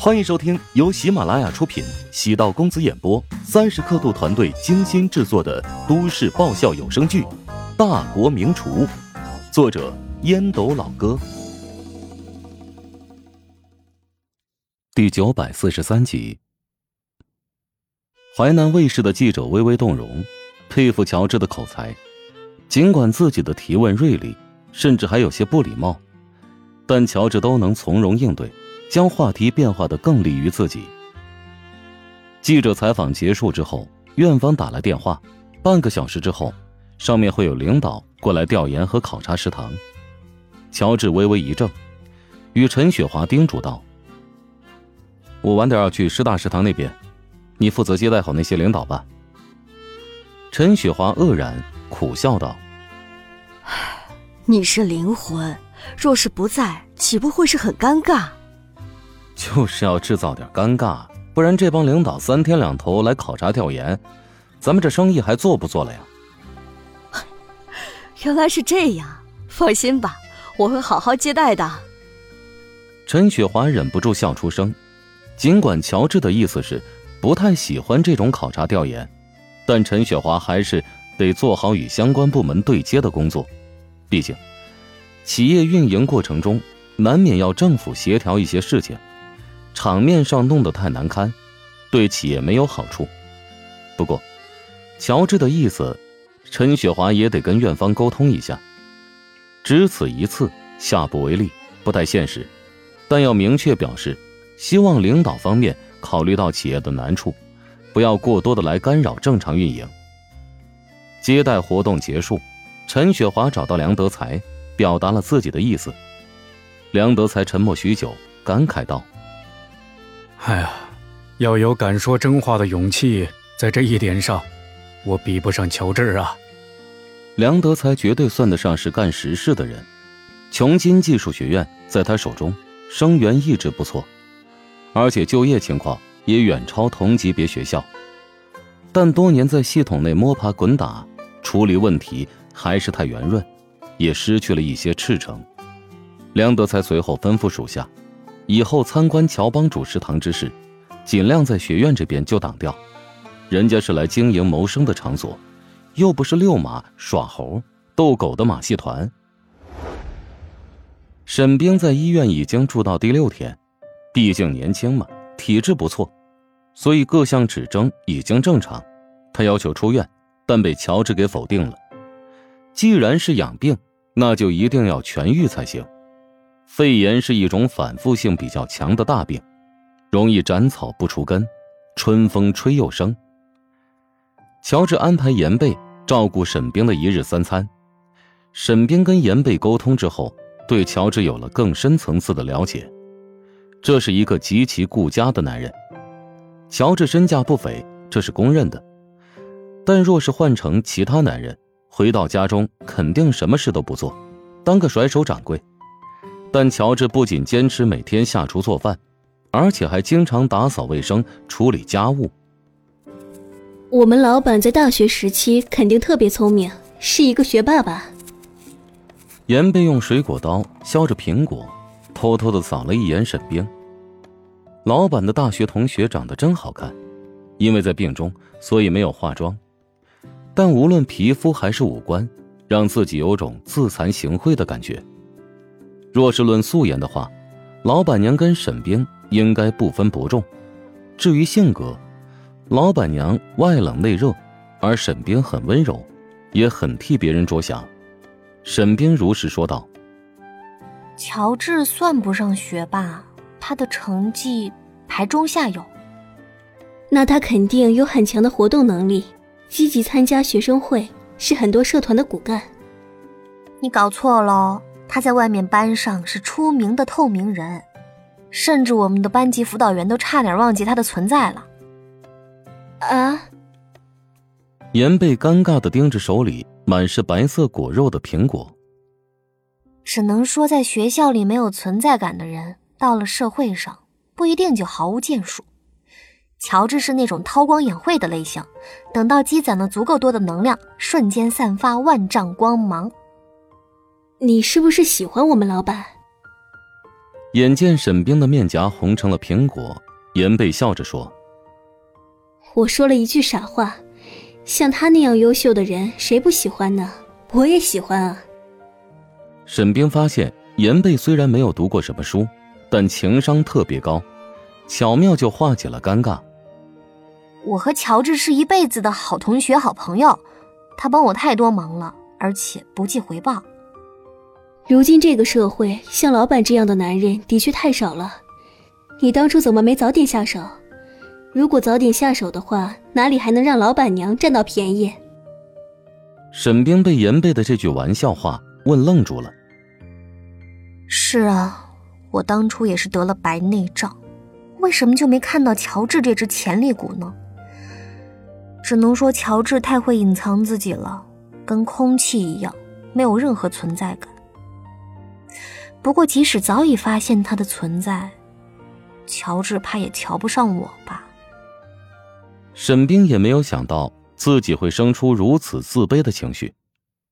欢迎收听由喜马拉雅出品、喜道公子演播、三十刻度团队精心制作的都市爆笑有声剧《大国名厨》，作者烟斗老哥，第九百四十三集。淮南卫视的记者微微动容，佩服乔治的口才，尽管自己的提问锐利，甚至还有些不礼貌，但乔治都能从容应对。将话题变化的更利于自己。记者采访结束之后，院方打来电话，半个小时之后，上面会有领导过来调研和考察食堂。乔治微微一怔，与陈雪华叮嘱道：“我晚点要去师大食堂那边，你负责接待好那些领导吧。”陈雪华愕然，苦笑道：“你是灵魂，若是不在，岂不会是很尴尬？”就是要制造点尴尬，不然这帮领导三天两头来考察调研，咱们这生意还做不做了呀？原来是这样，放心吧，我会好好接待的。陈雪华忍不住笑出声，尽管乔治的意思是不太喜欢这种考察调研，但陈雪华还是得做好与相关部门对接的工作，毕竟企业运营过程中难免要政府协调一些事情。场面上弄得太难堪，对企业没有好处。不过，乔治的意思，陈雪华也得跟院方沟通一下。只此一次，下不为例，不太现实。但要明确表示，希望领导方面考虑到企业的难处，不要过多的来干扰正常运营。接待活动结束，陈雪华找到梁德才，表达了自己的意思。梁德才沉默许久，感慨道。哎呀，要有敢说真话的勇气，在这一点上，我比不上乔治啊。梁德才绝对算得上是干实事的人，琼金技术学院在他手中生源一直不错，而且就业情况也远超同级别学校。但多年在系统内摸爬滚打，处理问题还是太圆润，也失去了一些赤诚。梁德才随后吩咐属下。以后参观乔帮主食堂之事，尽量在学院这边就挡掉。人家是来经营谋生的场所，又不是遛马耍猴、逗狗的马戏团。沈冰在医院已经住到第六天，毕竟年轻嘛，体质不错，所以各项指征已经正常。他要求出院，但被乔治给否定了。既然是养病，那就一定要痊愈才行。肺炎是一种反复性比较强的大病，容易斩草不除根，春风吹又生。乔治安排严贝照顾沈冰的一日三餐，沈冰跟严贝沟通之后，对乔治有了更深层次的了解。这是一个极其顾家的男人，乔治身价不菲，这是公认的。但若是换成其他男人，回到家中肯定什么事都不做，当个甩手掌柜。但乔治不仅坚持每天下厨做饭，而且还经常打扫卫生、处理家务。我们老板在大学时期肯定特别聪明，是一个学霸吧？严贝用水果刀削着苹果，偷偷的扫了一眼沈冰。老板的大学同学长得真好看，因为在病中，所以没有化妆，但无论皮肤还是五官，让自己有种自惭形秽的感觉。若是论素颜的话，老板娘跟沈冰应该不分伯仲。至于性格，老板娘外冷内热，而沈冰很温柔，也很替别人着想。沈冰如实说道：“乔治算不上学霸，他的成绩排中下游。那他肯定有很强的活动能力，积极参加学生会，是很多社团的骨干。你搞错了。”他在外面班上是出名的透明人，甚至我们的班级辅导员都差点忘记他的存在了。啊！严贝尴尬的盯着手里满是白色果肉的苹果。只能说，在学校里没有存在感的人，到了社会上不一定就毫无建树。乔治是那种韬光养晦的类型，等到积攒了足够多的能量，瞬间散发万丈光芒。你是不是喜欢我们老板？眼见沈冰的面颊红成了苹果，严贝笑着说：“我说了一句傻话，像他那样优秀的人，谁不喜欢呢？我也喜欢啊。”沈冰发现严贝虽然没有读过什么书，但情商特别高，巧妙就化解了尴尬。我和乔治是一辈子的好同学、好朋友，他帮我太多忙了，而且不计回报。如今这个社会，像老板这样的男人的确太少了。你当初怎么没早点下手？如果早点下手的话，哪里还能让老板娘占到便宜？沈冰被严贝的这句玩笑话问愣住了。是啊，我当初也是得了白内障，为什么就没看到乔治这只潜力股呢？只能说乔治太会隐藏自己了，跟空气一样，没有任何存在感。不过，即使早已发现他的存在，乔治怕也瞧不上我吧。沈冰也没有想到自己会生出如此自卑的情绪。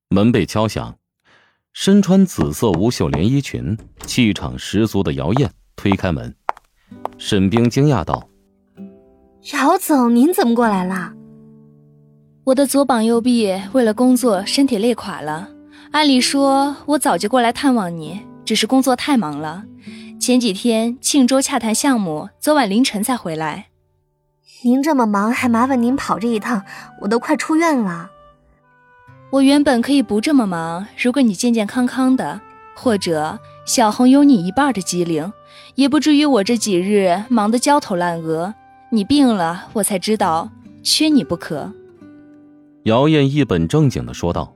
门被敲响，身穿紫色无袖连衣裙、气场十足的姚燕推开门。沈冰惊讶道：“姚总，您怎么过来啦？”我的左膀右臂为了工作身体累垮了，按理说我早就过来探望你。只是工作太忙了，前几天庆州洽谈项目，昨晚凌晨才回来。您这么忙，还麻烦您跑这一趟，我都快出院了。我原本可以不这么忙，如果你健健康康的，或者小红有你一半的机灵，也不至于我这几日忙得焦头烂额。你病了，我才知道缺你不可。姚燕一本正经的说道：“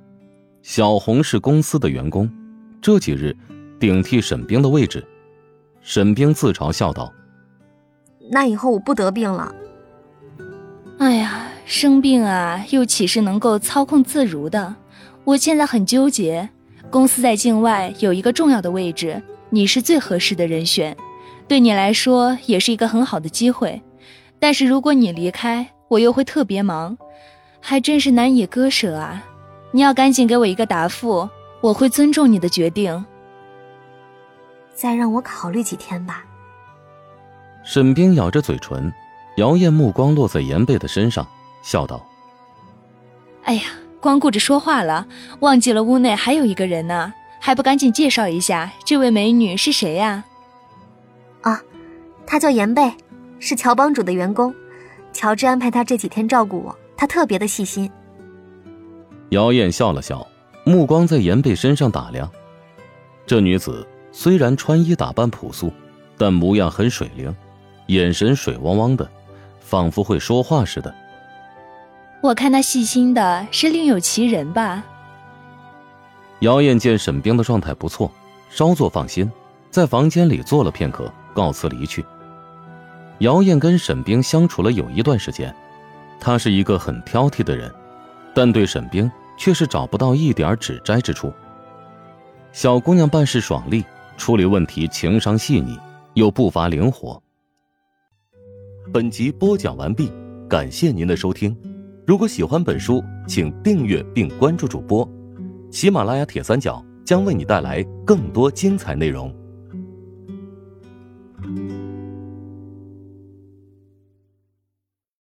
小红是公司的员工，这几日。”顶替沈冰的位置，沈冰自嘲笑道：“那以后我不得病了。”哎呀，生病啊，又岂是能够操控自如的？我现在很纠结。公司在境外有一个重要的位置，你是最合适的人选，对你来说也是一个很好的机会。但是如果你离开，我又会特别忙，还真是难以割舍啊！你要赶紧给我一个答复，我会尊重你的决定。再让我考虑几天吧。沈冰咬着嘴唇，姚燕目光落在严贝的身上，笑道：“哎呀，光顾着说话了，忘记了屋内还有一个人呢，还不赶紧介绍一下，这位美女是谁呀？”“啊，她叫严贝，是乔帮主的员工，乔治安排她这几天照顾我，她特别的细心。”姚燕笑了笑，目光在严贝身上打量，这女子。虽然穿衣打扮朴素，但模样很水灵，眼神水汪汪的，仿佛会说话似的。我看他细心的是另有其人吧。姚燕见沈冰的状态不错，稍作放心，在房间里坐了片刻，告辞离去。姚燕跟沈冰相处了有一段时间，她是一个很挑剔的人，但对沈冰却是找不到一点指摘之处。小姑娘办事爽利。处理问题情商细腻，又不乏灵活。本集播讲完毕，感谢您的收听。如果喜欢本书，请订阅并关注主播。喜马拉雅铁三角将为你带来更多精彩内容。